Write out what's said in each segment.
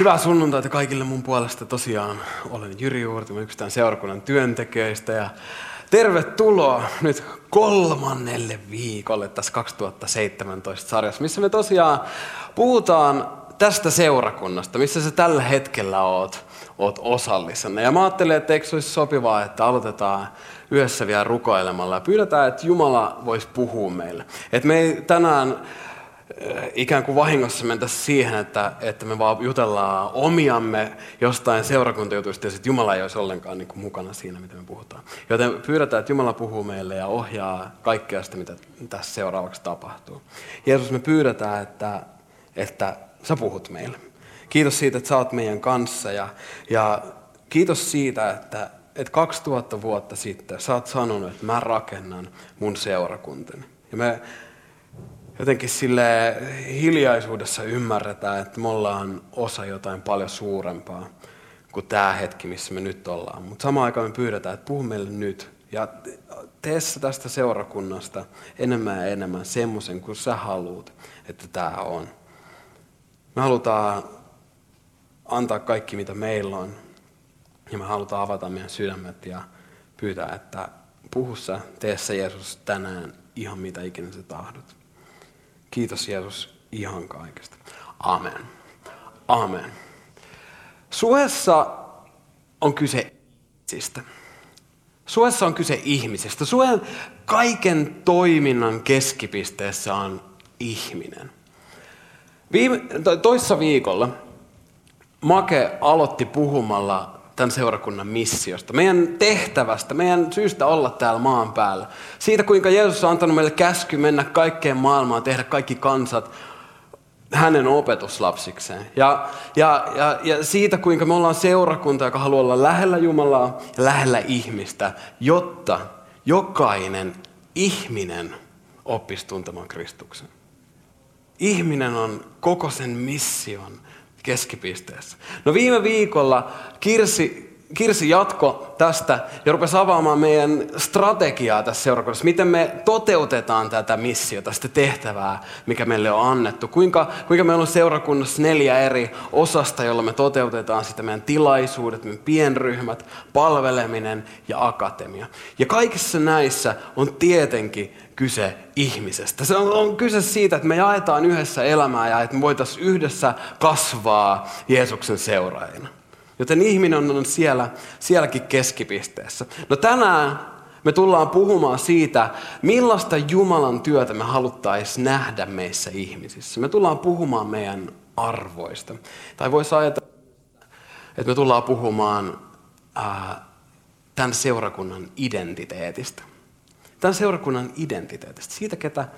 Hyvää sunnuntaita kaikille mun puolesta. Tosiaan olen Jyri Uurtimo, yksi tämän seurakunnan työntekijöistä. Ja tervetuloa nyt kolmannelle viikolle tässä 2017 sarjassa, missä me tosiaan puhutaan tästä seurakunnasta, missä sä tällä hetkellä oot, oot osallisena. Ja mä ajattelin, että eikö olisi sopivaa, että aloitetaan yhdessä vielä rukoilemalla ja pyydetään, että Jumala voisi puhua meille. Että me ei tänään ikään kuin vahingossa mentäisiin siihen, että, että me vaan jutellaan omiamme jostain seurakuntajutuista ja sitten Jumala ei olisi ollenkaan niin kuin mukana siinä, mitä me puhutaan. Joten pyydetään, että Jumala puhuu meille ja ohjaa kaikkea sitä, mitä tässä seuraavaksi tapahtuu. Jeesus, me pyydetään, että, että sä puhut meille. Kiitos siitä, että sä oot meidän kanssa ja, ja kiitos siitä, että, että 2000 vuotta sitten sä oot sanonut, että mä rakennan mun seurakuntani. Ja me jotenkin sille hiljaisuudessa ymmärretään, että me ollaan osa jotain paljon suurempaa kuin tämä hetki, missä me nyt ollaan. Mutta samaan aikaan me pyydetään, että puhu meille nyt. Ja tee tästä seurakunnasta enemmän ja enemmän semmoisen kuin sä haluat, että tämä on. Me halutaan antaa kaikki, mitä meillä on. Ja me halutaan avata meidän sydämet ja pyytää, että puhu sä, tee sä Jeesus tänään ihan mitä ikinä sä tahdot. Kiitos Jeesus ihan kaikesta. Amen. Amen. Suessa on kyse ihmisistä. Suessa on kyse ihmisestä. Suen kaiken toiminnan keskipisteessä on ihminen. Viime, toissa viikolla Make aloitti puhumalla tämän seurakunnan missiosta, meidän tehtävästä, meidän syystä olla täällä maan päällä. Siitä, kuinka Jeesus on antanut meille käsky mennä kaikkeen maailmaan, tehdä kaikki kansat hänen opetuslapsikseen. Ja, ja, ja, ja siitä, kuinka me ollaan seurakunta, joka haluaa olla lähellä Jumalaa ja lähellä ihmistä, jotta jokainen ihminen oppisi tuntemaan Kristuksen. Ihminen on koko sen mission keskipisteessä. No viime viikolla Kirsi, Kirsi jatko tästä ja rupesi avaamaan meidän strategiaa tässä seurakunnassa. Miten me toteutetaan tätä missiota, tästä tehtävää, mikä meille on annettu. Kuinka, kuinka meillä on seurakunnassa neljä eri osasta, jolla me toteutetaan sitä meidän tilaisuudet, meidän pienryhmät, palveleminen ja akatemia. Ja kaikissa näissä on tietenkin kyse ihmisestä. Se on, on kyse siitä, että me jaetaan yhdessä elämää ja että me voitaisiin yhdessä kasvaa Jeesuksen seuraajina. Joten ihminen on siellä, sielläkin keskipisteessä. No tänään me tullaan puhumaan siitä, millaista Jumalan työtä me haluttaisiin nähdä meissä ihmisissä. Me tullaan puhumaan meidän arvoista. Tai voisi ajatella, että me tullaan puhumaan ää, tämän seurakunnan identiteetistä tämän seurakunnan identiteetistä, siitä ketä,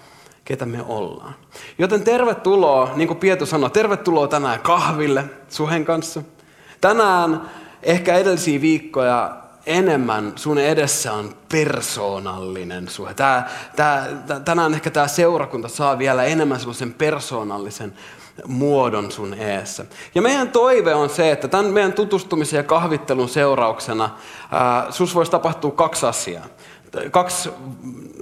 ketä me ollaan. Joten tervetuloa, niin kuin Pietu sanoi, tervetuloa tänään kahville Suhen kanssa. Tänään ehkä edellisiä viikkoja enemmän sun edessä on persoonallinen suhe. Tää, tää, tänään ehkä tämä seurakunta saa vielä enemmän semmoisen persoonallisen muodon sun eessä. Ja meidän toive on se, että tämän meidän tutustumisen ja kahvittelun seurauksena ää, sus voisi tapahtua kaksi asiaa kaksi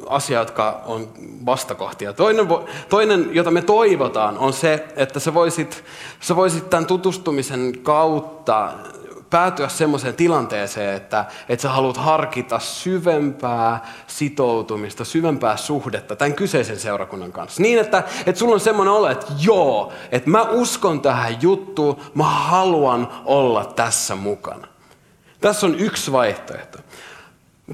asiaa, jotka on vastakohtia. Toinen, toinen, jota me toivotaan, on se, että sä voisit, sä voisit tämän tutustumisen kautta päätyä semmoiseen tilanteeseen, että, että sä haluat harkita syvempää sitoutumista, syvempää suhdetta tämän kyseisen seurakunnan kanssa. Niin, että, että sulla on semmoinen olo, että joo, että mä uskon tähän juttuun, mä haluan olla tässä mukana. Tässä on yksi vaihtoehto.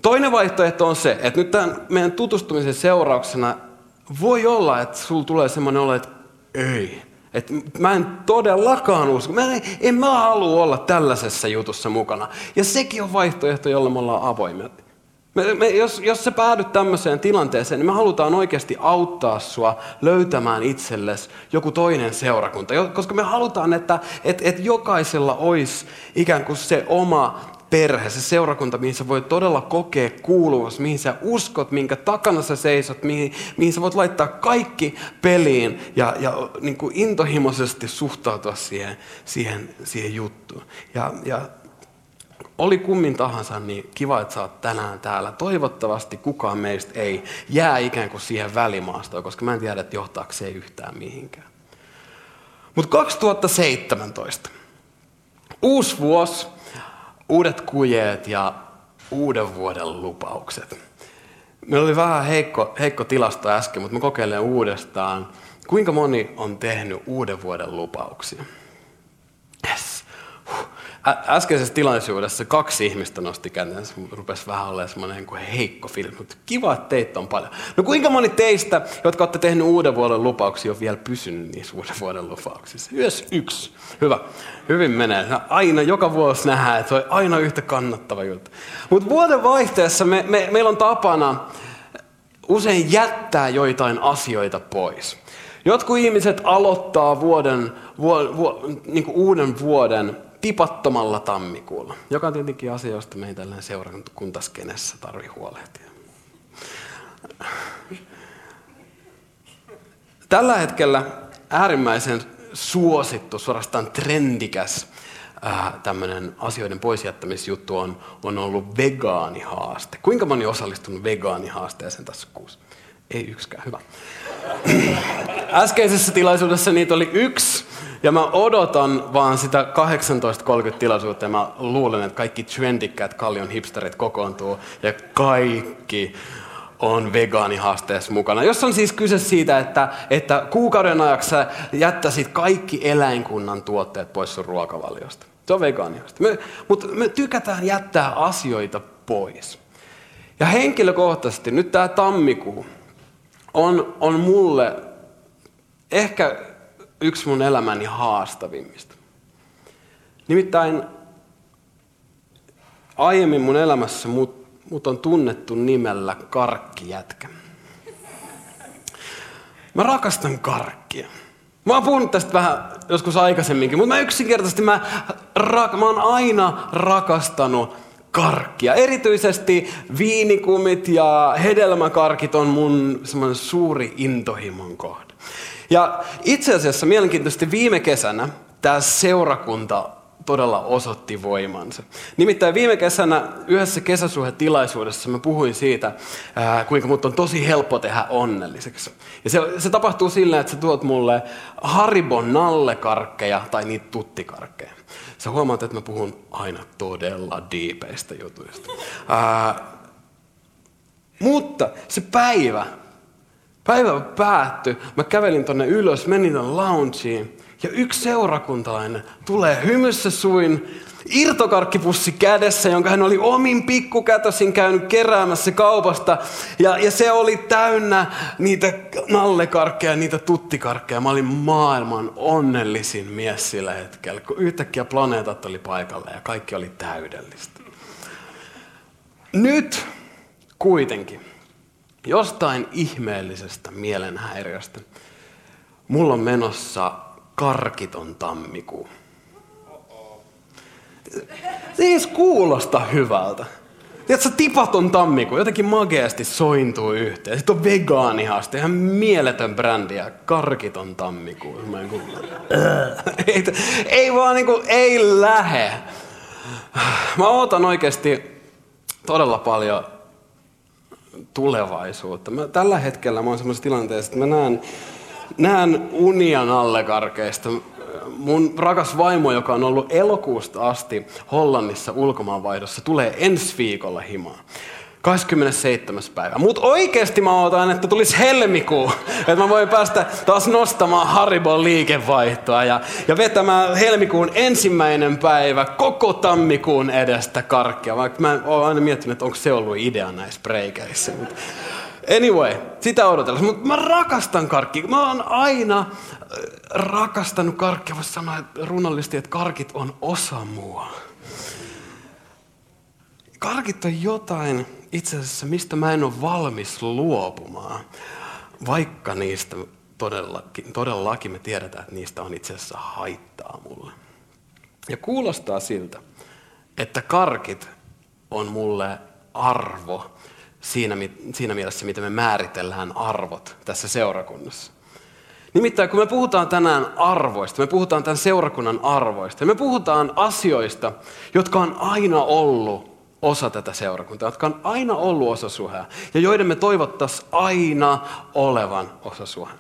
Toinen vaihtoehto on se, että nyt tämän meidän tutustumisen seurauksena voi olla, että sulla tulee semmoinen olo, että ei. Että mä en todellakaan usko. Mä en, en mä halua olla tällaisessa jutussa mukana. Ja sekin on vaihtoehto, jolla me ollaan avoimia. Me, me, jos, jos sä päädyt tämmöiseen tilanteeseen, niin me halutaan oikeasti auttaa sua löytämään itsellesi joku toinen seurakunta. Koska me halutaan, että et, et jokaisella olisi ikään kuin se oma perhe, se seurakunta, mihin sä voit todella kokea kuuluvuus, mihin sä uskot, minkä takana sä seisot, mihin, mihin sä voit laittaa kaikki peliin ja, ja niin kuin intohimoisesti suhtautua siihen, siihen, siihen juttuun. Ja, ja oli kummin tahansa, niin kiva, että sä oot tänään täällä. Toivottavasti kukaan meistä ei jää ikään kuin siihen välimaastoon, koska mä en tiedä, että johtaako se yhtään mihinkään. Mutta 2017. Uusi vuosi, uudet kujeet ja uuden vuoden lupaukset. Meillä oli vähän heikko, heikko tilasto äsken, mutta mä kokeilen uudestaan. Kuinka moni on tehnyt uuden vuoden lupauksia? Yes. Äskeisessä tilaisuudessa kaksi ihmistä nosti kätensä, rupesi vähän olemaan semmoinen niin heikko fiilis, mutta kiva, että teitä on paljon. No kuinka moni teistä, jotka olette tehnyt uuden vuoden lupauksia, on vielä pysynyt niissä uuden vuoden lupauksissa? Myös yksi. Hyvä. Hyvin menee. Aina, joka vuosi nähdään, että se on aina yhtä kannattava juttu. Mutta vuoden vaihteessa me, me, meillä on tapana usein jättää joitain asioita pois. Jotkut ihmiset aloittaa vuoden, vu, vu, niin uuden vuoden tipattomalla tammikuulla, joka on tietenkin asia, josta meidän tällainen seurakuntaskenessä tarvii huolehtia. Tällä hetkellä äärimmäisen suosittu, suorastaan trendikäs äh, tämmöinen asioiden poisjättämisjuttu on, on ollut vegaanihaaste. Kuinka moni osallistunut vegaanihaasteeseen tässä kuussa? Ei yksikään, hyvä. Äskeisessä tilaisuudessa niitä oli yksi, ja mä odotan vaan sitä 18.30 tilaisuutta ja mä luulen, että kaikki trendikkäät kallion hipsterit kokoontuu ja kaikki on vegaanihaasteessa mukana. Jos on siis kyse siitä, että, että kuukauden ajaksi jättäisit kaikki eläinkunnan tuotteet pois sun ruokavaliosta. Se on vegaanihaaste. Mutta me tykätään jättää asioita pois. Ja henkilökohtaisesti nyt tämä tammikuu on, on mulle ehkä yksi mun elämäni haastavimmista. Nimittäin aiemmin mun elämässä mut, mut on tunnettu nimellä karkkijätkä. Mä rakastan karkkia. Mä oon puhunut tästä vähän joskus aikaisemminkin, mutta mä yksinkertaisesti mä, rak, mä oon aina rakastanut karkkia. Erityisesti viinikumit ja hedelmäkarkit on mun semmoinen suuri intohimon kohde. Ja itse asiassa mielenkiintoisesti viime kesänä tämä seurakunta todella osoitti voimansa. Nimittäin viime kesänä yhdessä kesäsuhetilaisuudessa mä puhuin siitä, kuinka mut on tosi helppo tehdä onnelliseksi. Ja se, se tapahtuu sillä, että sä tuot mulle Haribon nallekarkkeja tai niitä tuttikarkkeja. Sä huomaat, että mä puhun aina todella diipeistä jutuista. Ää, mutta se päivä, Päivä päättyi, mä kävelin tonne ylös, menin tonne loungeen ja yksi seurakuntalainen tulee hymyssä suin, irtokarkkipussi kädessä, jonka hän oli omin pikkukätösin käynyt keräämässä kaupasta. Ja, ja se oli täynnä niitä nallekarkkeja, niitä tuttikarkkeja. Mä olin maailman onnellisin mies sillä hetkellä, kun yhtäkkiä planeetat oli paikalla ja kaikki oli täydellistä. Nyt kuitenkin jostain ihmeellisestä mielenhäiriöstä. Mulla on menossa karkiton tammikuu. Edes kuulosta hyvältä. Tiedätkö, tipaton tammikuu, jotenkin mageasti sointuu yhteen. Sitten on vegaanihaaste, ihan mieletön brändi ja karkiton tammikuu. Mä en kuin, ei, ei vaan niinku, ei lähe. Mä ootan oikeasti todella paljon tulevaisuutta. Mä, tällä hetkellä mä oon semmoisessa tilanteessa, että mä näen, näen unia nallekarkeista. Mun rakas vaimo, joka on ollut elokuusta asti Hollannissa ulkomaanvaihdossa, tulee ensi viikolla himaan. 27. päivä. Mutta oikeasti mä odotan, että tulisi helmikuu, että mä voin päästä taas nostamaan Haribon liikevaihtoa ja, ja vetämään helmikuun ensimmäinen päivä koko tammikuun edestä karkkia. Vaikka mä oon aina miettinyt, että onko se ollut idea näissä breikeissä. Mut anyway, sitä odotellessa. Mutta mä rakastan karkkia. Mä oon aina äh, rakastanut karkkia. Voisi sanoa että että karkit on osa mua. Karkit on jotain, itse asiassa, mistä mä en ole valmis luopumaan, vaikka niistä todellakin, todellakin me tiedetään, että niistä on itse asiassa haittaa mulle. Ja kuulostaa siltä, että karkit on mulle arvo siinä, siinä mielessä, miten me määritellään arvot tässä seurakunnassa. Nimittäin kun me puhutaan tänään arvoista, me puhutaan tämän seurakunnan arvoista, me puhutaan asioista, jotka on aina ollut osa tätä seurakuntaa, jotka on aina ollut osa suhea ja joiden me toivottaisiin aina olevan osa suhea.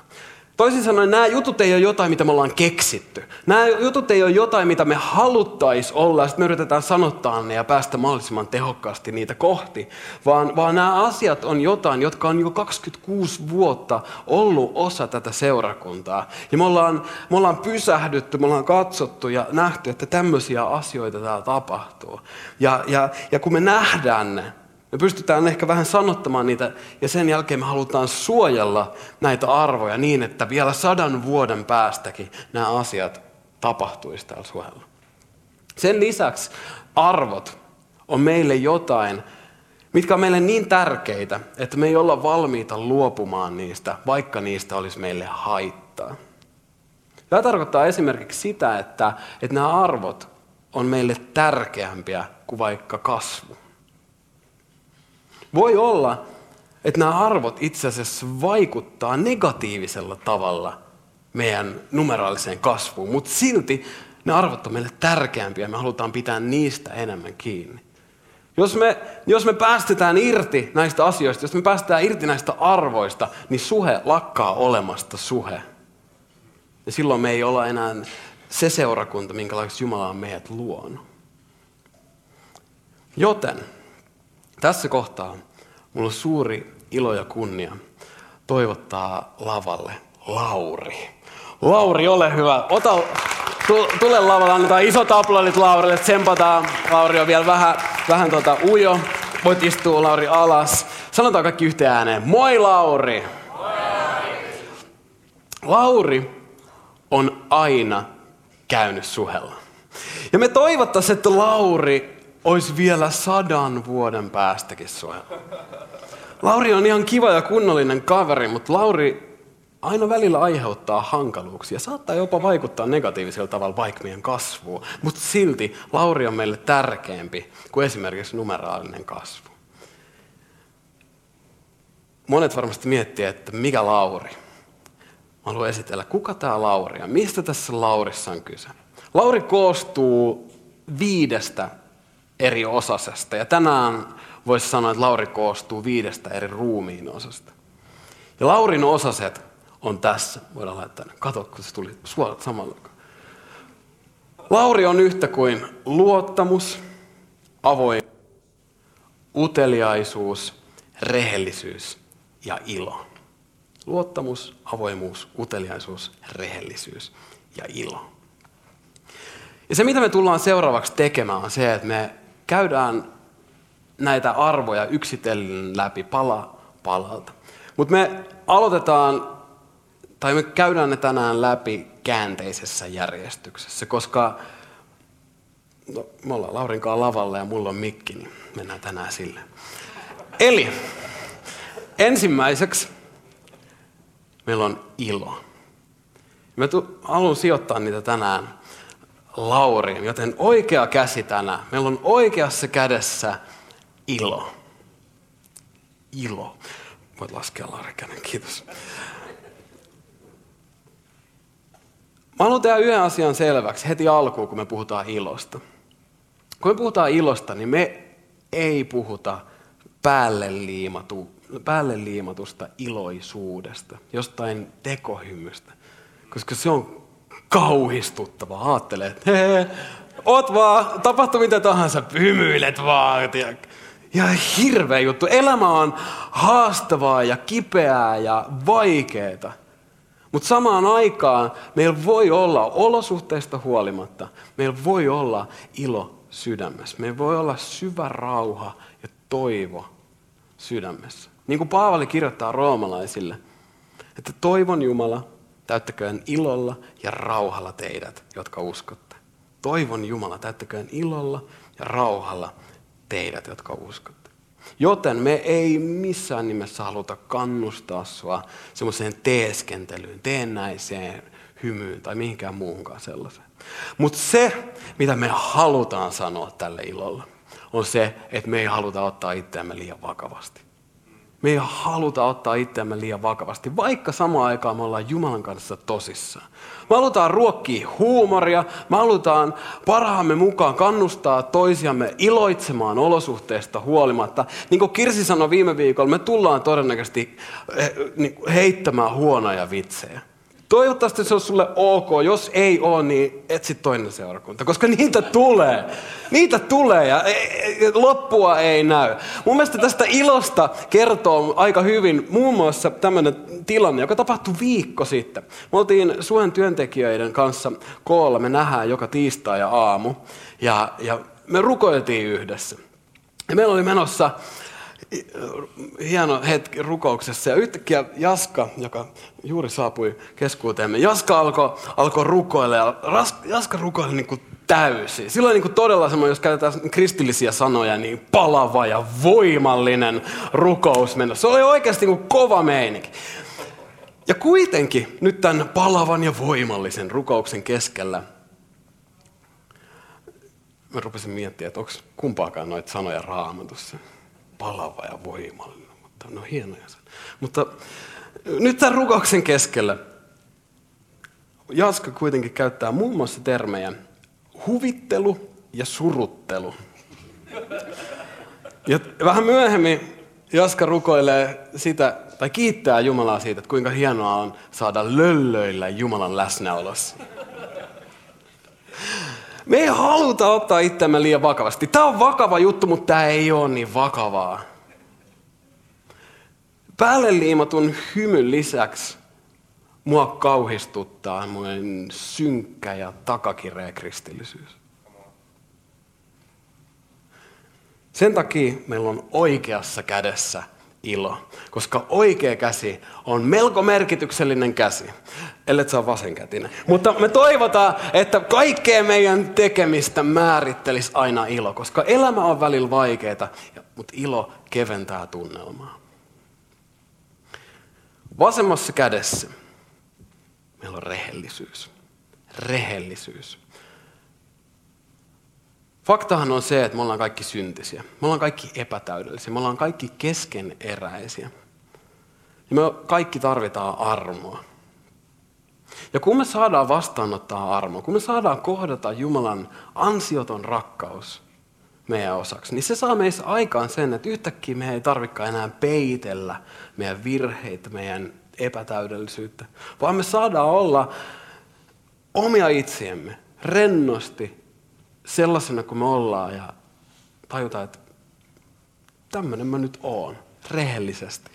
Toisin sanoen nämä jutut ei ole jotain, mitä me ollaan keksitty. Nämä jutut ei ole jotain, mitä me haluttaisiin olla, ja sitten me yritetään sanottaa ne ja päästä mahdollisimman tehokkaasti niitä kohti. Vaan, vaan nämä asiat on jotain, jotka on jo 26 vuotta ollut osa tätä seurakuntaa. Ja me ollaan, me ollaan pysähdytty, me ollaan katsottu ja nähty, että tämmöisiä asioita täällä tapahtuu. Ja, ja, ja kun me nähdään ne, me pystytään ehkä vähän sanottamaan niitä ja sen jälkeen me halutaan suojella näitä arvoja niin, että vielä sadan vuoden päästäkin nämä asiat tapahtuisi täällä suojella. Sen lisäksi arvot on meille jotain, mitkä on meille niin tärkeitä, että me ei olla valmiita luopumaan niistä, vaikka niistä olisi meille haittaa. Tämä tarkoittaa esimerkiksi sitä, että, että nämä arvot on meille tärkeämpiä kuin vaikka kasvu. Voi olla, että nämä arvot itse asiassa vaikuttaa negatiivisella tavalla meidän numeraaliseen kasvuun, mutta silti ne arvot on meille tärkeämpiä me halutaan pitää niistä enemmän kiinni. Jos me, jos me päästetään irti näistä asioista, jos me päästetään irti näistä arvoista, niin suhe lakkaa olemasta suhe. Ja silloin me ei olla enää se seurakunta, minkälaiseksi Jumala on meidät luonut. Joten tässä kohtaa mulla on suuri ilo ja kunnia toivottaa lavalle Lauri. Lauri, ole hyvä. Ota, tule lavalle, annetaan isot aplodit Laurille, tsempataan. Lauri on vielä vähän, vähän tota ujo. Voit istua Lauri alas. Sanotaan kaikki yhteen ääneen. Moi Lauri! Moi Lauri! Lauri on aina käynyt suhella. Ja me toivottaisiin, että Lauri olisi vielä sadan vuoden päästäkin suojella. Lauri on ihan kiva ja kunnollinen kaveri, mutta Lauri aina välillä aiheuttaa hankaluuksia. Saattaa jopa vaikuttaa negatiivisella tavalla vaikka meidän kasvuun. Mutta silti Lauri on meille tärkeämpi kuin esimerkiksi numeraalinen kasvu. Monet varmasti miettii, että mikä Lauri? Mä haluan esitellä, kuka tämä Lauri on? Mistä tässä Laurissa on kyse? Lauri koostuu viidestä eri osasesta. Ja tänään voisi sanoa, että Lauri koostuu viidestä eri ruumiin osasta. Ja Laurin osaset on tässä. Voidaan laittaa ne. Kato, kun se tuli suorat samalla. Lauri on yhtä kuin luottamus, avoin, uteliaisuus, rehellisyys ja ilo. Luottamus, avoimuus, uteliaisuus, rehellisyys ja ilo. Ja se, mitä me tullaan seuraavaksi tekemään, on se, että me käydään näitä arvoja yksitellen läpi pala palalta. Mutta me aloitetaan, tai me käydään ne tänään läpi käänteisessä järjestyksessä, koska no, me ollaan Laurinkaan lavalla ja mulla on mikki, niin mennään tänään sille. Eli ensimmäiseksi meillä on ilo. Mä haluan sijoittaa niitä tänään Lauriin. Joten oikea käsi tänään. Meillä on oikeassa kädessä ilo. Ilo. Voit laskea Lauri käden, kiitos. Mä haluan tehdä yhden asian selväksi heti alkuun, kun me puhutaan ilosta. Kun me puhutaan ilosta, niin me ei puhuta päälle, liimatu, päälle liimatusta iloisuudesta, jostain tekohymystä, koska se on kauhistuttavaa. Aattelee, että oot vaan, tapahtuu mitä tahansa, hymyilet vaan. Ja hirveä juttu. Elämä on haastavaa ja kipeää ja vaikeaa. Mutta samaan aikaan meillä voi olla olosuhteista huolimatta, meillä voi olla ilo sydämessä. Meillä voi olla syvä rauha ja toivo sydämessä. Niin kuin Paavali kirjoittaa roomalaisille, että toivon Jumala, täyttäköön ilolla ja rauhalla teidät, jotka uskotte. Toivon Jumala, täyttäköön ilolla ja rauhalla teidät, jotka uskotte. Joten me ei missään nimessä haluta kannustaa sua semmoiseen teeskentelyyn, teennäiseen hymyyn tai mihinkään muuhunkaan sellaiseen. Mutta se, mitä me halutaan sanoa tälle ilolle, on se, että me ei haluta ottaa itseämme liian vakavasti. Me ei haluta ottaa itseämme liian vakavasti, vaikka samaan aikaan me ollaan Jumalan kanssa tosissaan. Me halutaan ruokkia huumoria, me halutaan parhaamme mukaan kannustaa toisiamme iloitsemaan olosuhteista huolimatta. Niin kuin Kirsi sanoi viime viikolla, me tullaan todennäköisesti eh, niin heittämään huonoja vitsejä. Toivottavasti se on sulle ok. Jos ei ole, niin etsi toinen seurakunta, koska niitä tulee. Niitä tulee ja e, e, loppua ei näy. Mun mielestä tästä ilosta kertoo aika hyvin muun muassa tämmöinen tilanne, joka tapahtui viikko sitten. Me oltiin Suen työntekijöiden kanssa koolla, me nähdään joka tiistai ja aamu ja, ja me rukoiltiin yhdessä. Ja meillä oli menossa hieno hetki rukouksessa ja yhtäkkiä Jaska, joka juuri saapui keskuuteemme, Jaska alkoi alko rukoilla ja Jaska rukoili niin kuin täysin. Silloin niin kuin todella semmoinen, jos käytetään kristillisiä sanoja, niin palava ja voimallinen rukous mennä. Se oli oikeasti niin kuin kova meininki. Ja kuitenkin nyt tämän palavan ja voimallisen rukouksen keskellä mä rupesin miettimään, että onko kumpaakaan noita sanoja raamatussa palava ja voimallinen, mutta no hienoja sen. Mutta nyt tämän rukouksen keskellä Jaska kuitenkin käyttää muun muassa termejä huvittelu ja suruttelu. Ja vähän myöhemmin Jaska rukoilee sitä, tai kiittää Jumalaa siitä, että kuinka hienoa on saada löllöillä Jumalan läsnäolossa. Me ei haluta ottaa itseämme liian vakavasti. Tämä on vakava juttu, mutta tämä ei ole niin vakavaa. Päälle liimatun hymyn lisäksi mua kauhistuttaa mun synkkä ja takakireä kristillisyys. Sen takia meillä on oikeassa kädessä ilo, koska oikea käsi on melko merkityksellinen käsi, ellei se ole vasenkätinen. Mutta me toivotaan, että kaikkea meidän tekemistä määrittelisi aina ilo, koska elämä on välillä vaikeaa, mutta ilo keventää tunnelmaa. Vasemmassa kädessä meillä on rehellisyys. Rehellisyys. Faktahan on se, että me ollaan kaikki syntisiä. Me ollaan kaikki epätäydellisiä. Me ollaan kaikki keskeneräisiä. Ja me kaikki tarvitaan armoa. Ja kun me saadaan vastaanottaa armoa, kun me saadaan kohdata Jumalan ansioton rakkaus meidän osaksi, niin se saa meissä aikaan sen, että yhtäkkiä me ei tarvikaan enää peitellä meidän virheitä, meidän epätäydellisyyttä, vaan me saadaan olla omia itsiemme rennosti sellaisena kuin me ollaan ja tajuta, että tämmöinen mä nyt oon, rehellisesti.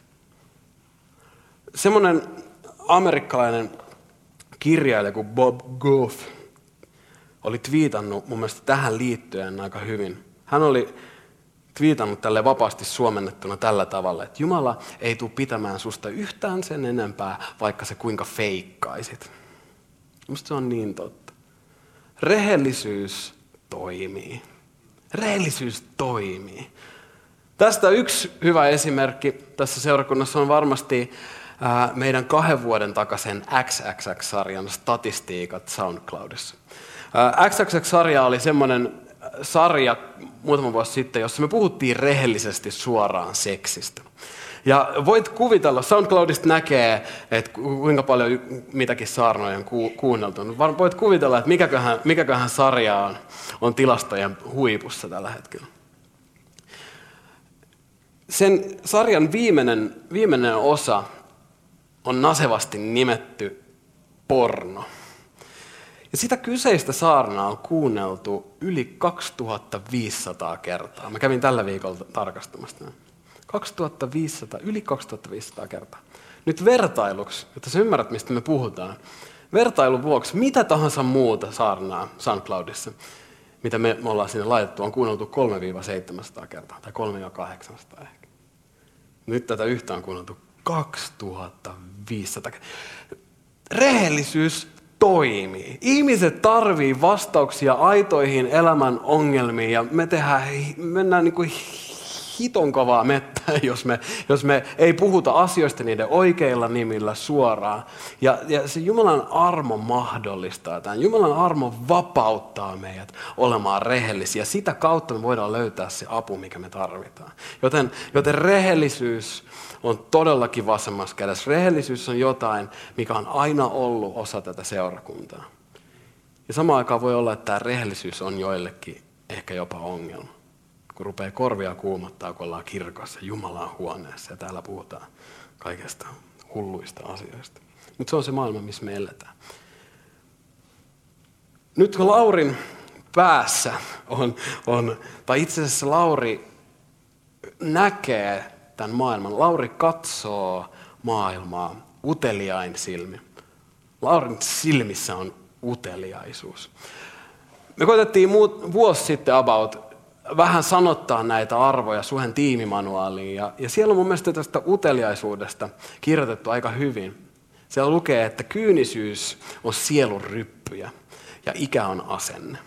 Semmoinen amerikkalainen kirjailija kuin Bob Goff oli twiitannut mun mielestä tähän liittyen aika hyvin. Hän oli twiitannut tälle vapaasti suomennettuna tällä tavalla, että Jumala ei tule pitämään susta yhtään sen enempää, vaikka se kuinka feikkaisit. Minusta se on niin totta. Rehellisyys toimii. Rehellisyys toimii. Tästä yksi hyvä esimerkki tässä seurakunnassa on varmasti meidän kahden vuoden takaisen XXX-sarjan statistiikat SoundCloudissa. XXX-sarja oli semmoinen sarja muutama vuosi sitten, jossa me puhuttiin rehellisesti suoraan seksistä. Ja voit kuvitella, SoundCloudista näkee, että kuinka paljon mitäkin saarnoja on ku, kuunneltu. Voit kuvitella, että mikäköhän, mikäköhän sarja on, on tilastojen huipussa tällä hetkellä. Sen sarjan viimeinen, viimeinen osa on nasevasti nimetty porno. Ja sitä kyseistä saarnaa on kuunneltu yli 2500 kertaa. Mä kävin tällä viikolla tarkastamassa. 2500, yli 2500 kertaa. Nyt vertailuksi, että sä ymmärrät, mistä me puhutaan. Vertailun vuoksi mitä tahansa muuta saarnaa SoundCloudissa, mitä me, ollaan sinne laitettu, on kuunneltu 3-700 kertaa, tai 3-800 ehkä. Nyt tätä yhtä on kuunneltu 2500 kertaa. Rehellisyys toimii. Ihmiset tarvii vastauksia aitoihin elämän ongelmiin ja me tehdään, mennään niin kuin hiton kovaa mettää, jos me, jos me ei puhuta asioista niiden oikeilla nimillä suoraan. Ja, ja se Jumalan armo mahdollistaa tämän. Jumalan armo vapauttaa meidät olemaan rehellisiä. Sitä kautta me voidaan löytää se apu, mikä me tarvitaan. Joten, joten rehellisyys on todellakin vasemmassa kädessä. Rehellisyys on jotain, mikä on aina ollut osa tätä seurakuntaa. Ja samaan aikaan voi olla, että tämä rehellisyys on joillekin ehkä jopa ongelma. Kun rupeaa korvia kuumottaa, kun ollaan kirkossa, Jumalan huoneessa ja täällä puhutaan kaikesta hulluista asioista. Mutta se on se maailma, missä me eletään. Nyt kun Laurin päässä on, on tai itse asiassa Lauri näkee tämän maailman. Lauri katsoo maailmaa uteliain silmi. Laurin silmissä on uteliaisuus. Me koitettiin muut, vuosi sitten about vähän sanottaa näitä arvoja Suhen tiimimanuaaliin. Ja, ja siellä on mun mielestä tästä uteliaisuudesta kirjoitettu aika hyvin. Siellä lukee, että kyynisyys on sielun ryppyjä ja ikä on asenne.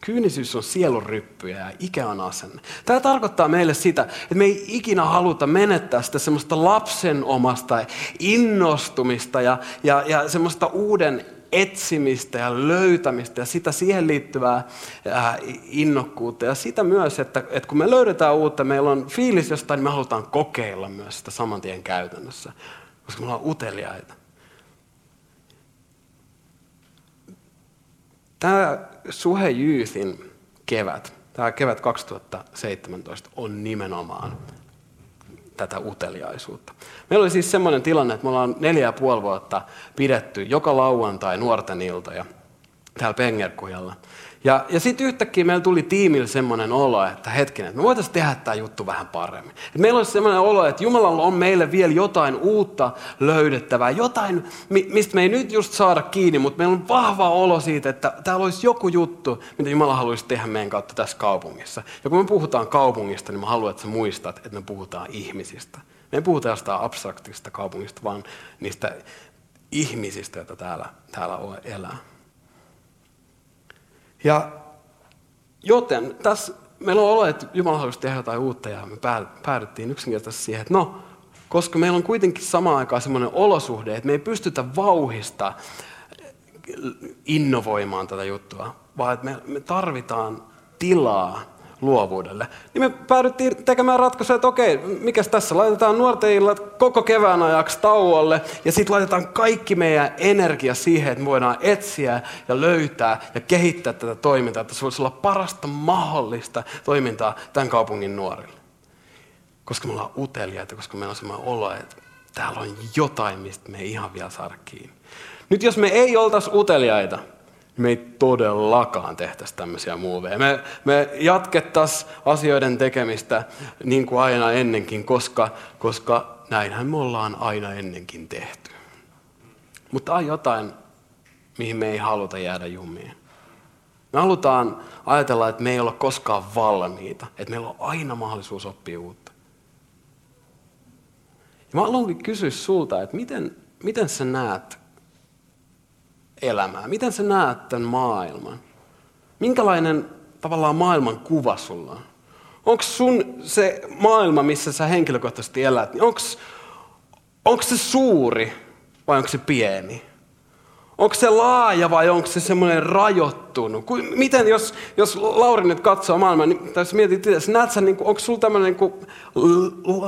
Kyynisyys on sielun ryppyjä ja ikä on asenne. Tämä tarkoittaa meille sitä, että me ei ikinä haluta menettää sitä semmoista lapsenomasta innostumista ja, ja, ja semmoista uuden etsimistä ja löytämistä ja sitä siihen liittyvää ää, innokkuutta. Ja sitä myös, että, että kun me löydetään uutta, meillä on fiilis jostain, niin me halutaan kokeilla myös sitä saman tien käytännössä, koska me ollaan uteliaita. Tämä Suhe Youthin kevät, tämä kevät 2017 on nimenomaan tätä uteliaisuutta. Meillä oli siis semmoinen tilanne, että me ollaan neljä ja puoli vuotta pidetty joka lauantai nuorten iltoja täällä Pengerkujalla. Ja, ja sitten yhtäkkiä meillä tuli tiimille semmoinen olo, että hetkinen, että me voitaisiin tehdä tämä juttu vähän paremmin. Et meillä olisi semmoinen olo, että Jumalalla on meille vielä jotain uutta löydettävää, jotain, mistä me ei nyt just saada kiinni, mutta meillä on vahva olo siitä, että täällä olisi joku juttu, mitä Jumala haluaisi tehdä meidän kautta tässä kaupungissa. Ja kun me puhutaan kaupungista, niin mä haluan, että sä muistat, että me puhutaan ihmisistä. Me ei puhuta jostain abstraktista kaupungista, vaan niistä ihmisistä, joita täällä, täällä elää. Ja joten tässä meillä on olo, että Jumala haluaisi tehdä jotain uutta ja me päädyttiin yksinkertaisesti siihen, että no, koska meillä on kuitenkin samaan aikaan semmoinen olosuhde, että me ei pystytä vauhista innovoimaan tätä juttua, vaan että me, me tarvitaan tilaa luovuudelle. Niin me päädyttiin tekemään ratkaisuja, että okei, mikä tässä, laitetaan nuorten illat koko kevään ajaksi tauolle ja sitten laitetaan kaikki meidän energia siihen, että me voidaan etsiä ja löytää ja kehittää tätä toimintaa, että se voisi olla parasta mahdollista toimintaa tämän kaupungin nuorille. Koska me ollaan uteliaita, koska meillä on sellainen olo, että täällä on jotain, mistä me ei ihan vielä saada kiinni. Nyt jos me ei oltaisi uteliaita, me ei todellakaan tehtäisi tämmöisiä muuveja. Me, me jatkettaisiin asioiden tekemistä niin kuin aina ennenkin, koska, koska näinhän me ollaan aina ennenkin tehty. Mutta on jotain, mihin me ei haluta jäädä jumiin. Me halutaan ajatella, että me ei olla koskaan valmiita, että meillä on aina mahdollisuus oppia uutta. Ja mä haluankin kysyä sulta, että miten, miten sä näet elämää? Miten sä näet tämän maailman? Minkälainen tavallaan maailman kuva sulla on? Onko sun se maailma, missä sä henkilökohtaisesti elät, niin onko se suuri vai onko se pieni? Onko se laaja vai onko se semmoinen rajoittunut? Miten jos, jos Lauri nyt katsoo maailmaa, niin tässä mietit itse, näet sä, niin onko sulla tämmöinen niin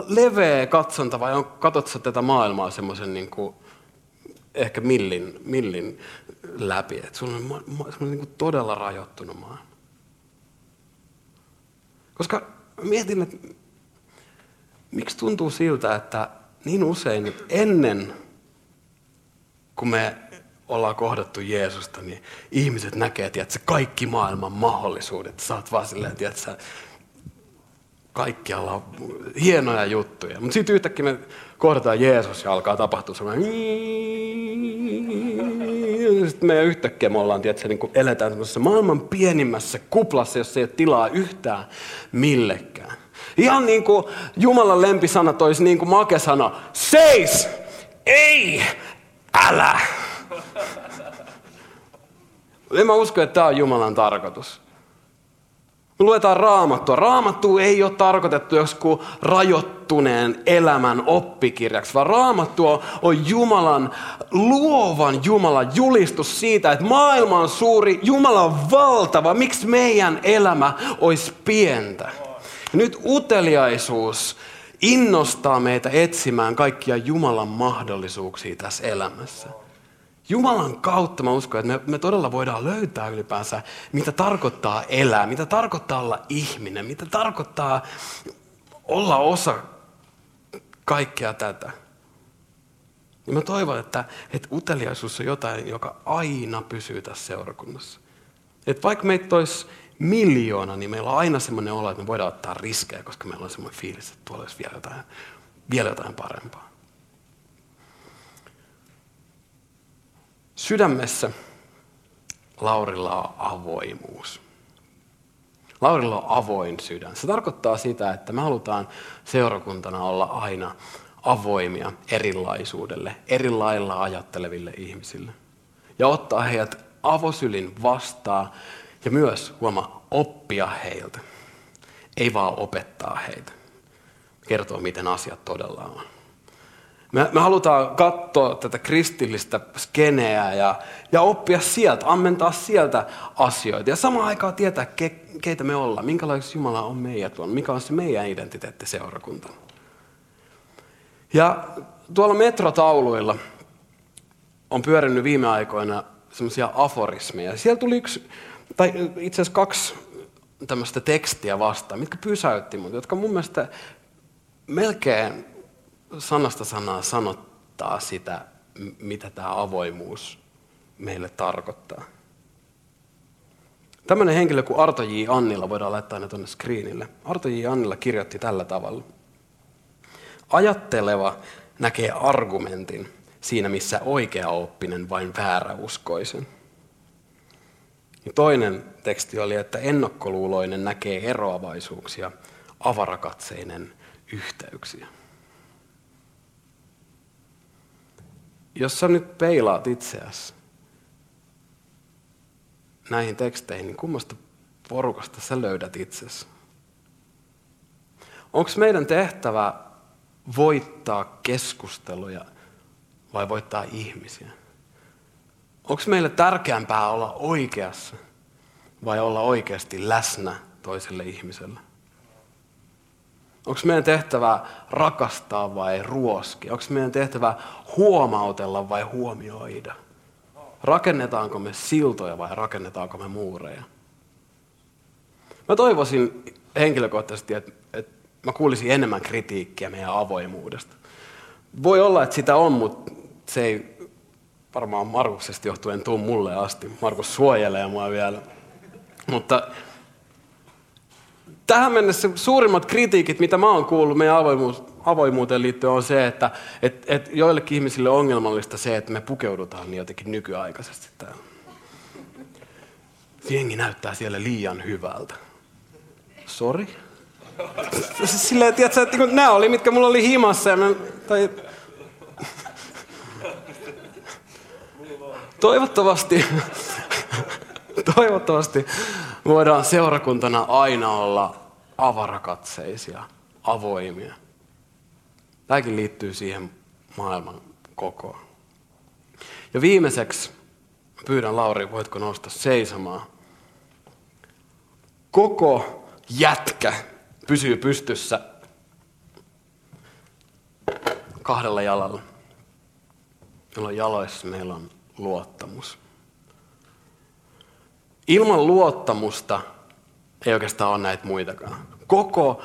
leveä katsonta vai on, katsot sä tätä maailmaa semmoisen niin kuin, ehkä millin, millin läpi. Että sulla on semmoinen niin todella rajoittunut maa. Koska mietin, että miksi tuntuu siltä, että niin usein ennen kuin me ollaan kohdattu Jeesusta, niin ihmiset näkee, että kaikki maailman mahdollisuudet. Sä oot vaan silleen, että kaikkialla on hienoja juttuja. Mutta sitten yhtäkkiä me kohdataan Jeesus ja alkaa tapahtua semmoinen... Sitten me yhtäkkiä me ollaan, tiedätkö, niin kuin eletään semmoisessa maailman pienimmässä kuplassa, jossa ei ole tilaa yhtään millekään. Ihan niin kuin Jumalan lempisana olisi niin kuin makesana, seis, ei, älä. En mä usko, että tämä on Jumalan tarkoitus. Me luetaan raamattua. Raamattu ei ole tarkoitettu joskus rajoittuneen elämän oppikirjaksi, vaan raamattu on Jumalan, luovan Jumalan julistus siitä, että maailma on suuri, Jumala on valtava, miksi meidän elämä olisi pientä. Ja nyt uteliaisuus innostaa meitä etsimään kaikkia Jumalan mahdollisuuksia tässä elämässä. Jumalan kautta mä uskon, että me, me todella voidaan löytää ylipäänsä, mitä tarkoittaa elää, mitä tarkoittaa olla ihminen, mitä tarkoittaa olla osa kaikkea tätä. Ja mä toivon, että, että uteliaisuus on jotain, joka aina pysyy tässä seurakunnassa. Että vaikka meitä olisi miljoona, niin meillä on aina semmoinen olo, että me voidaan ottaa riskejä, koska meillä on semmoinen fiilis, että tuolla olisi vielä jotain, vielä jotain parempaa. Sydämessä Laurilla on avoimuus. Laurilla on avoin sydän. Se tarkoittaa sitä, että me halutaan seurakuntana olla aina avoimia erilaisuudelle, eri lailla ajatteleville ihmisille. Ja ottaa heidät avosylin vastaan ja myös huomaa oppia heiltä. Ei vaan opettaa heitä. Kertoo, miten asiat todella on. Me, me halutaan katsoa tätä kristillistä skeneä ja, ja oppia sieltä, ammentaa sieltä asioita. Ja samaan aikaan tietää, ke, keitä me ollaan, minkälaiksi Jumala on meidät tuonut, mikä on se meidän identiteetti seurakunta. Ja tuolla metrotauluilla on pyörinyt viime aikoina semmoisia aforismeja. Siellä tuli yksi, tai itse asiassa kaksi tämmöistä tekstiä vastaan, mitkä pysäytti mut, jotka mun mielestä melkein sanasta sanaa sanottaa sitä, mitä tämä avoimuus meille tarkoittaa. Tämmöinen henkilö kuin Arto J. Annilla, voidaan laittaa ne tuonne screenille. Arto J. Annilla kirjoitti tällä tavalla. Ajatteleva näkee argumentin siinä, missä oikea oppinen vain vääräuskoisen. Ja toinen teksti oli, että ennakkoluuloinen näkee eroavaisuuksia, avarakatseinen yhteyksiä. Jos sä nyt peilaat itseäsi näihin teksteihin, niin kummasta porukasta sä löydät itsesi? Onko meidän tehtävä voittaa keskusteluja vai voittaa ihmisiä? Onko meille tärkeämpää olla oikeassa vai olla oikeasti läsnä toiselle ihmiselle? Onko meidän tehtävä rakastaa vai ruoski? Onko meidän tehtävä huomautella vai huomioida? Rakennetaanko me siltoja vai rakennetaanko me muureja? Mä toivoisin henkilökohtaisesti, että, että mä kuulisin enemmän kritiikkiä meidän avoimuudesta. Voi olla, että sitä on, mutta se ei varmaan Markuksesta johtuen tuu mulle asti. Markus suojelee mua vielä. Mutta tähän mennessä suurimmat kritiikit, mitä mä oon kuullut meidän avoimuus, avoimuuteen liittyen, on se, että et, et joillekin ihmisille on ongelmallista se, että me pukeudutaan niin jotenkin nykyaikaisesti täällä. Jengi näyttää siellä liian hyvältä. Sori? Silleen, tiedätkö, että niinku nämä oli, mitkä mulla oli himassa. Ja mä, tai... Toivottavasti, toivottavasti voidaan seurakuntana aina olla avarakatseisia, avoimia. Tämäkin liittyy siihen maailman kokoon. Ja viimeiseksi pyydän Lauri, voitko nousta seisomaan. Koko jätkä pysyy pystyssä kahdella jalalla. On jaloissa, meillä on luottamus. Ilman luottamusta ei oikeastaan ole näitä muitakaan. Koko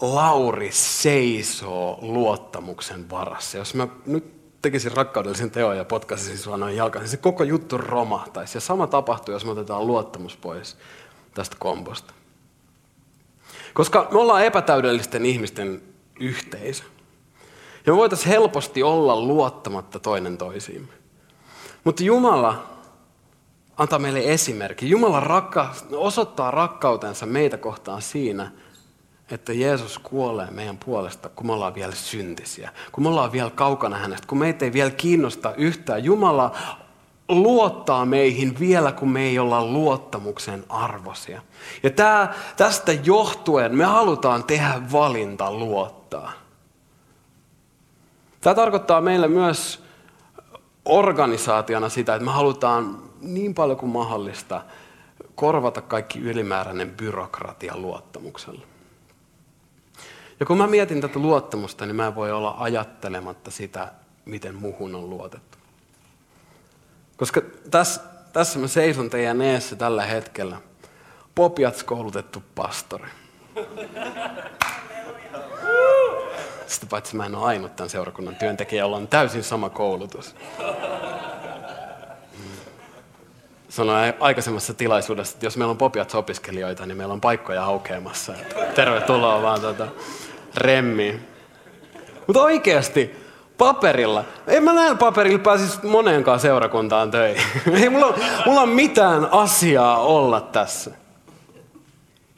Lauri seisoo luottamuksen varassa. Jos mä nyt tekisin rakkaudellisen teon ja potkaisin sua noin jalkaan, niin se koko juttu romahtaisi. Ja sama tapahtuu, jos me otetaan luottamus pois tästä kombosta. Koska me ollaan epätäydellisten ihmisten yhteisö. Ja me voitaisiin helposti olla luottamatta toinen toisiimme. Mutta Jumala antaa meille esimerkki. Jumala rakka, osoittaa rakkautensa meitä kohtaan siinä, että Jeesus kuolee meidän puolesta, kun me ollaan vielä syntisiä, kun me ollaan vielä kaukana hänestä, kun meitä ei vielä kiinnosta yhtään. Jumala luottaa meihin vielä, kun me ei olla luottamuksen arvosia. Ja tää, tästä johtuen me halutaan tehdä valinta luottaa. Tämä tarkoittaa meille myös organisaationa sitä, että me halutaan niin paljon kuin mahdollista korvata kaikki ylimääräinen byrokratia luottamuksella. Ja kun mä mietin tätä luottamusta, niin mä en voi olla ajattelematta sitä, miten muhun on luotettu. Koska tässä, tässä mä seison teidän eessä tällä hetkellä. Popiats koulutettu pastori. Sitä paitsi mä en ole ainut tämän seurakunnan työntekijä, jolla on täysin sama koulutus. Sanoin aikaisemmassa tilaisuudessa, että jos meillä on popiats-opiskelijoita, niin meillä on paikkoja aukeamassa. Tervetuloa vaan tuota, remmiin. Mutta oikeasti, paperilla. En mä näin paperilla pääsisi moneenkaan seurakuntaan töihin. Ei mulla, mulla on mitään asiaa olla tässä.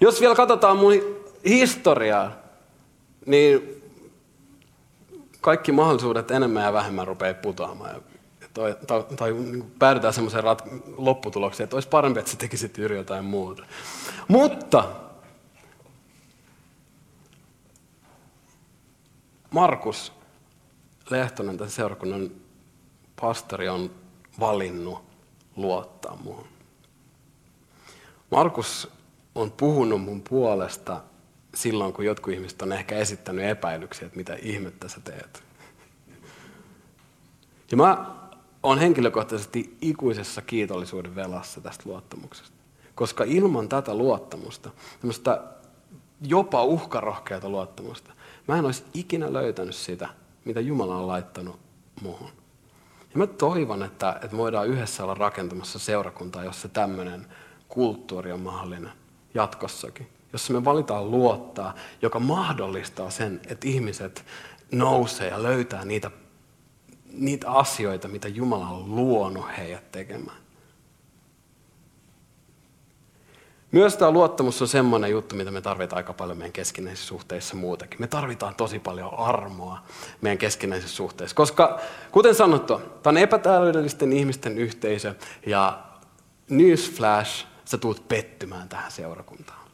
Jos vielä katsotaan mun historiaa, niin kaikki mahdollisuudet enemmän ja vähemmän rupeaa putoamaan. Tai, tai, tai niin päädytään semmoiseen rat- lopputulokseen, että olisi parempi, että sä tekisit Jyri jotain muuta. Mutta Markus Lehtonen, tämän seurakunnan pastori, on valinnut luottaa muuhun. Markus on puhunut mun puolesta silloin, kun jotkut ihmiset on ehkä esittänyt epäilyksiä, että mitä ihmettä sä teet. Ja mä oon henkilökohtaisesti ikuisessa kiitollisuuden velassa tästä luottamuksesta. Koska ilman tätä luottamusta, jopa uhkarohkeata luottamusta, mä en olisi ikinä löytänyt sitä, mitä Jumala on laittanut muuhun. Ja mä toivon, että, että voidaan yhdessä olla rakentamassa seurakuntaa, jossa tämmöinen kulttuuri on mahdollinen jatkossakin. Jossa me valitaan luottaa, joka mahdollistaa sen, että ihmiset nousee ja löytää niitä, niitä asioita, mitä Jumala on luonut heidät tekemään. Myös tämä luottamus on semmoinen juttu, mitä me tarvitaan aika paljon meidän keskinäisissä suhteissa muutenkin. Me tarvitaan tosi paljon armoa meidän keskinäisissä suhteissa. Koska, kuten sanottu, tämä on epätäydellisten ihmisten yhteisö ja newsflash, sä tulet pettymään tähän seurakuntaan.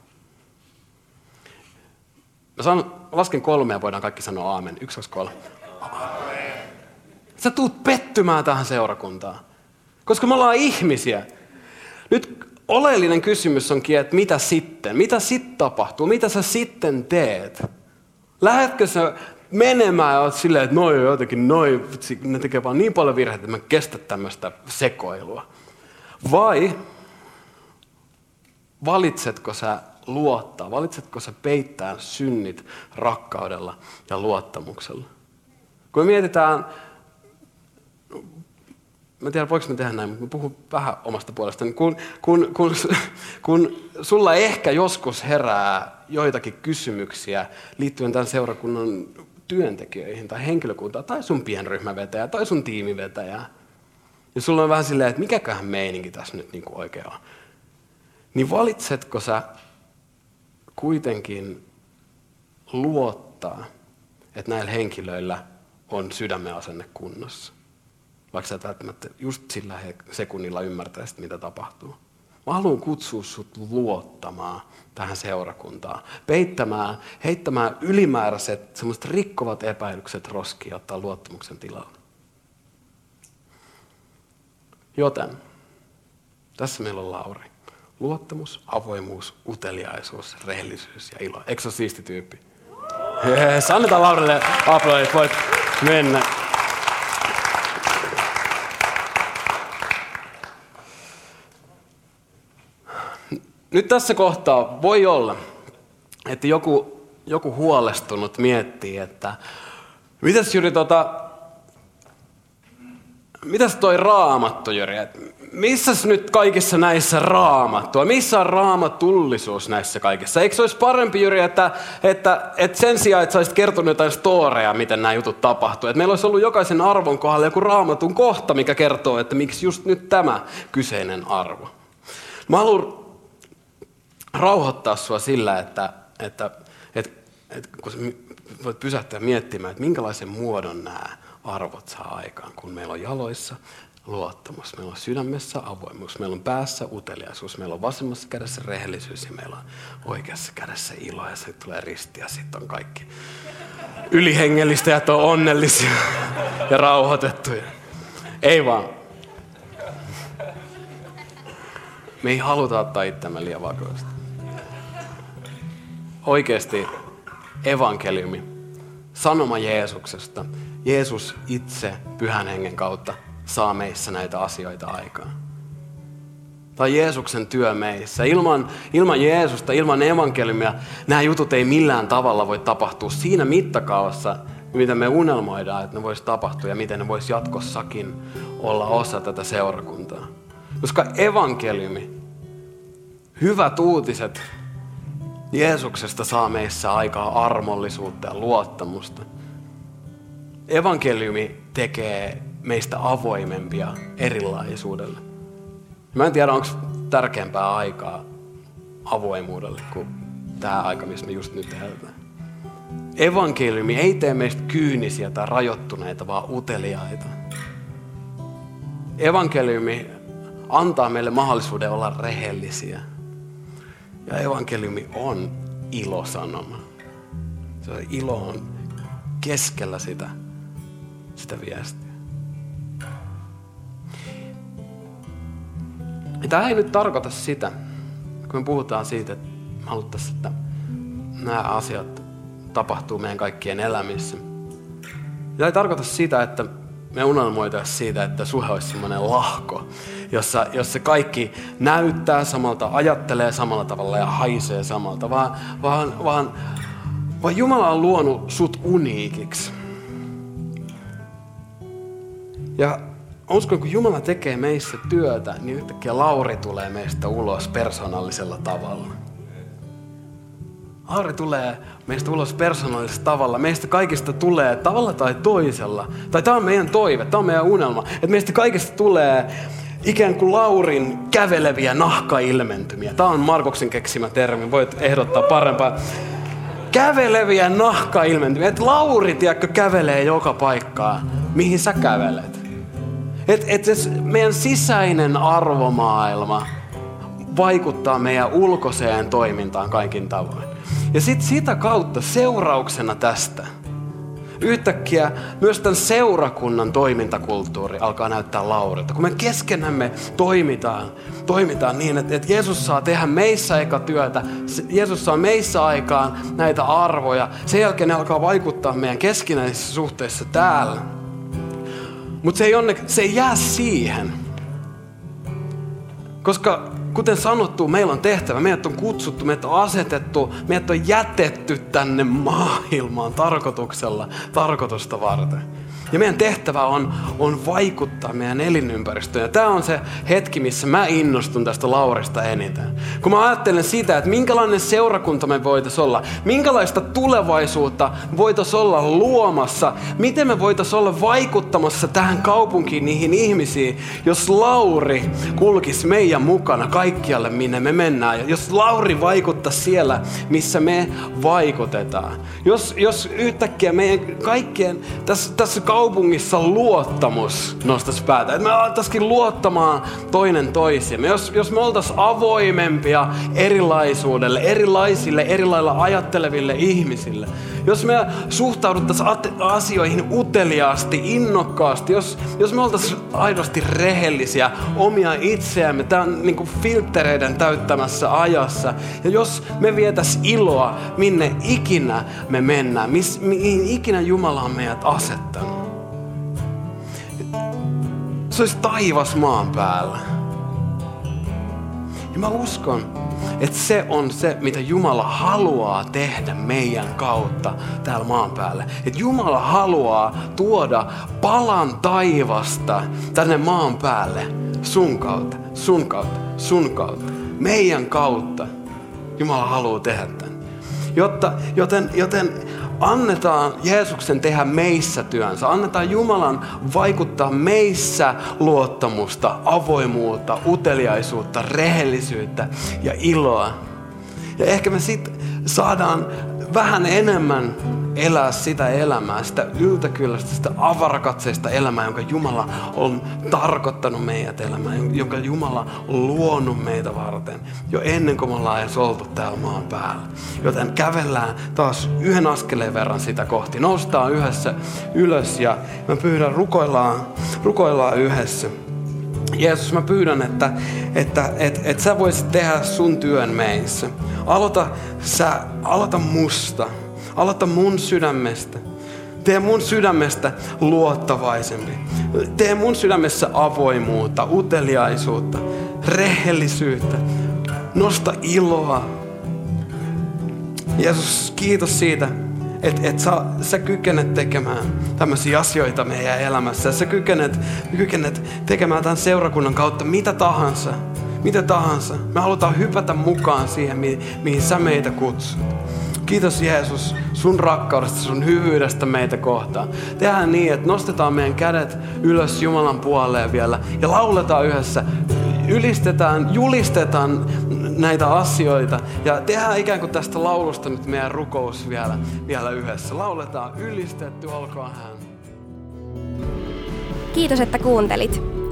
Mä sanon, lasken kolme ja voidaan kaikki sanoa aamen. Yksi, kaksi, kolme. Sä tulet pettymään tähän seurakuntaan. Koska me ollaan ihmisiä. Nyt oleellinen kysymys onkin, että mitä sitten? Mitä sitten tapahtuu? Mitä sä sitten teet? Lähetkö sä menemään ja oot silleen, että noi jotenkin, noi, ne tekee vaan niin paljon virheitä, että mä kestä tämmöistä sekoilua. Vai valitsetko sä luottaa? Valitsetko sä peittää synnit rakkaudella ja luottamuksella? Kun me mietitään mä tiedän voiko mä tehdä näin, mutta mä puhun vähän omasta puolestani. Kun, kun, kun, kun sulla ehkä joskus herää joitakin kysymyksiä liittyen tämän seurakunnan työntekijöihin tai henkilökuntaan, tai sun pienryhmävetäjä, tai sun tiimivetäjä, ja sulla on vähän silleen, että mikäköhän meininki tässä nyt niin oikein on, niin valitsetko sä kuitenkin luottaa, että näillä henkilöillä on sydämen asenne kunnossa? Vaikka sä et välttämättä just sillä sekunnilla ymmärtäisit, mitä tapahtuu. Mä haluan kutsua sut luottamaan tähän seurakuntaan, peittämään, heittämään ylimääräiset, semmoiset rikkovat epäilykset roskiin ja ottaa luottamuksen tilalle. Joten, tässä meillä on Lauri. Luottamus, avoimuus, uteliaisuus, rehellisyys ja ilo. Eikö se ole siisti tyyppi? Yes, annetaan Laurille aplodit, voit mennä. Nyt tässä kohtaa voi olla, että joku, joku huolestunut miettii, että mitäs Jyri, tota, mitäs toi raamattu Jyri, missäs nyt kaikissa näissä raamattua, missä on raamatullisuus näissä kaikissa? Eikö se olisi parempi Jyri, että, että, että sen sijaan, että sä olisit kertonut jotain storeja, miten nämä jutut tapahtuu, että meillä olisi ollut jokaisen arvon kohdalla joku raamatun kohta, mikä kertoo, että miksi just nyt tämä kyseinen arvo. Mä haluan rauhoittaa sua sillä, että, että, että, että kun voit pysähtyä miettimään, että minkälaisen muodon nämä arvot saa aikaan, kun meillä on jaloissa luottamus, meillä on sydämessä avoimuus, meillä on päässä uteliaisuus, meillä on vasemmassa kädessä rehellisyys ja meillä on oikeassa kädessä ilo ja se tulee risti ja sitten on kaikki ylihengellistä ja on onnellisia ja rauhoitettuja. Ei vaan. Me ei haluta ottaa itseämme liian vakavasti. Oikeasti evankeliumi, sanoma Jeesuksesta, Jeesus itse pyhän hengen kautta saa meissä näitä asioita aikaan. Tai Jeesuksen työ meissä. Ilman, ilman Jeesusta, ilman evankeliumia, nämä jutut ei millään tavalla voi tapahtua siinä mittakaavassa, mitä me unelmoidaan, että ne voisi tapahtua ja miten ne voisi jatkossakin olla osa tätä seurakuntaa. Koska evankeliumi, hyvät uutiset Jeesuksesta saa meissä aikaa armollisuutta ja luottamusta. Evankeliumi tekee meistä avoimempia erilaisuudelle. Mä en tiedä, onko tärkeämpää aikaa avoimuudelle kuin tämä aika, missä me just nyt eletään. Evankeliumi ei tee meistä kyynisiä tai rajoittuneita, vaan uteliaita. Evankeliumi antaa meille mahdollisuuden olla rehellisiä. Ja evankeliumi on ilosanoma. Se on ilo on keskellä sitä, sitä viestiä. Ja tämä ei nyt tarkoita sitä, kun me puhutaan siitä, että haluttaisiin, että nämä asiat tapahtuu meidän kaikkien elämissä. Tämä ei tarkoita sitä, että me unelmoitaisiin siitä, että suhe olisi semmoinen lahko, jossa, jossa kaikki näyttää samalta, ajattelee samalla tavalla ja haisee samalta, vaan, vaan, vaan, vaan Jumala on luonut sut uniikiksi. Ja uskon, kun Jumala tekee meissä työtä, niin yhtäkkiä Lauri tulee meistä ulos persoonallisella tavalla. Lauri tulee meistä ulos persoonallisella tavalla. Meistä kaikista tulee tavalla tai toisella. Tai tämä on meidän toive, tämä on meidän unelma. Että meistä kaikista tulee ikään kuin Laurin käveleviä nahkailmentymiä. Tämä on Markoksen keksimä termi, voit ehdottaa parempaa. Käveleviä nahkailmentymiä. Että Lauri, tiedätkö, kävelee joka paikkaa, mihin sä kävelet. Että et meidän sisäinen arvomaailma vaikuttaa meidän ulkoiseen toimintaan kaikin tavoin. Ja sitten sitä kautta seurauksena tästä yhtäkkiä myös tämän seurakunnan toimintakulttuuri alkaa näyttää Laurilta. Kun me keskenämme toimitaan, toimitaan niin, että, että Jeesus saa tehdä meissä eka työtä, Jeesus saa meissä aikaan näitä arvoja, sen jälkeen ne alkaa vaikuttaa meidän keskinäisissä suhteissa täällä. Mutta se, se ei jää siihen. Koska kuten sanottu, meillä on tehtävä, meidät on kutsuttu, meidät on asetettu, meidät on jätetty tänne maailmaan tarkoituksella, tarkoitusta varten. Ja meidän tehtävä on, on vaikuttaa meidän elinympäristöön. Ja tämä on se hetki, missä mä innostun tästä Laurista eniten. Kun mä ajattelen sitä, että minkälainen seurakunta me voitaisiin olla, minkälaista tulevaisuutta voitaisiin olla luomassa, miten me voitaisiin olla vaikuttamassa tähän kaupunkiin niihin ihmisiin, jos Lauri kulkisi meidän mukana kaikkialle, minne me mennään. Jos Lauri vaikuttaa siellä, missä me vaikutetaan. Jos, jos yhtäkkiä meidän kaikkien tässä, tässä kaupungissa luottamus nostaisi päätä. Että me alettaisikin luottamaan toinen toisiamme. Jos, jos me oltaisiin avoimempia erilaisuudelle, erilaisille, eri lailla ajatteleville ihmisille. Jos me suhtauduttaisiin asioihin uteliaasti, innokkaasti. Jos, jos me oltaisiin aidosti rehellisiä omia itseämme tämän niin filttereiden täyttämässä ajassa. Ja jos me vietäisiin iloa, minne ikinä me mennään, mihin ikinä Jumala on meidät asettanut. Se olisi taivas maan päällä. Ja mä uskon, että se on se, mitä Jumala haluaa tehdä meidän kautta täällä maan päällä. Että Jumala haluaa tuoda palan taivasta tänne maan päälle sun kautta, sun kautta, sun kautta, meidän kautta. Jumala haluaa tehdä tämän. Jotta, joten, joten annetaan Jeesuksen tehdä meissä työnsä. Annetaan Jumalan vaikuttaa meissä luottamusta, avoimuutta, uteliaisuutta, rehellisyyttä ja iloa. Ja ehkä me sitten saadaan vähän enemmän elää sitä elämää, sitä yltäkylläistä, sitä avarakatseista elämää, jonka Jumala on tarkoittanut meidät elämään, jonka Jumala on luonut meitä varten jo ennen kuin me ollaan edes oltu täällä maan päällä. Joten kävellään taas yhden askeleen verran sitä kohti. Noustaan yhdessä ylös ja mä pyydän rukoillaan, rukoillaan yhdessä. Jeesus, mä pyydän, että, että että että sä voisit tehdä sun työn meissä. Aloita, sä, aloita musta. Aloita mun sydämestä. Tee mun sydämestä luottavaisempi. Tee mun sydämessä avoimuutta, uteliaisuutta, rehellisyyttä. Nosta iloa. Jeesus, kiitos siitä, että et sä, sä kykenet tekemään tämmöisiä asioita meidän elämässä. Sä kykenet, kykenet tekemään tämän seurakunnan kautta mitä tahansa. Mitä tahansa. Me halutaan hypätä mukaan siihen, mihin, mihin sä meitä kutsut. Kiitos Jeesus sun rakkaudesta, sun hyvyydestä meitä kohtaan. Tehdään niin, että nostetaan meidän kädet ylös Jumalan puoleen vielä ja lauletaan yhdessä. Ylistetään, julistetaan näitä asioita ja tehdään ikään kuin tästä laulusta nyt meidän rukous vielä, vielä yhdessä. Lauletaan ylistetty, olkoon hän. Kiitos, että kuuntelit.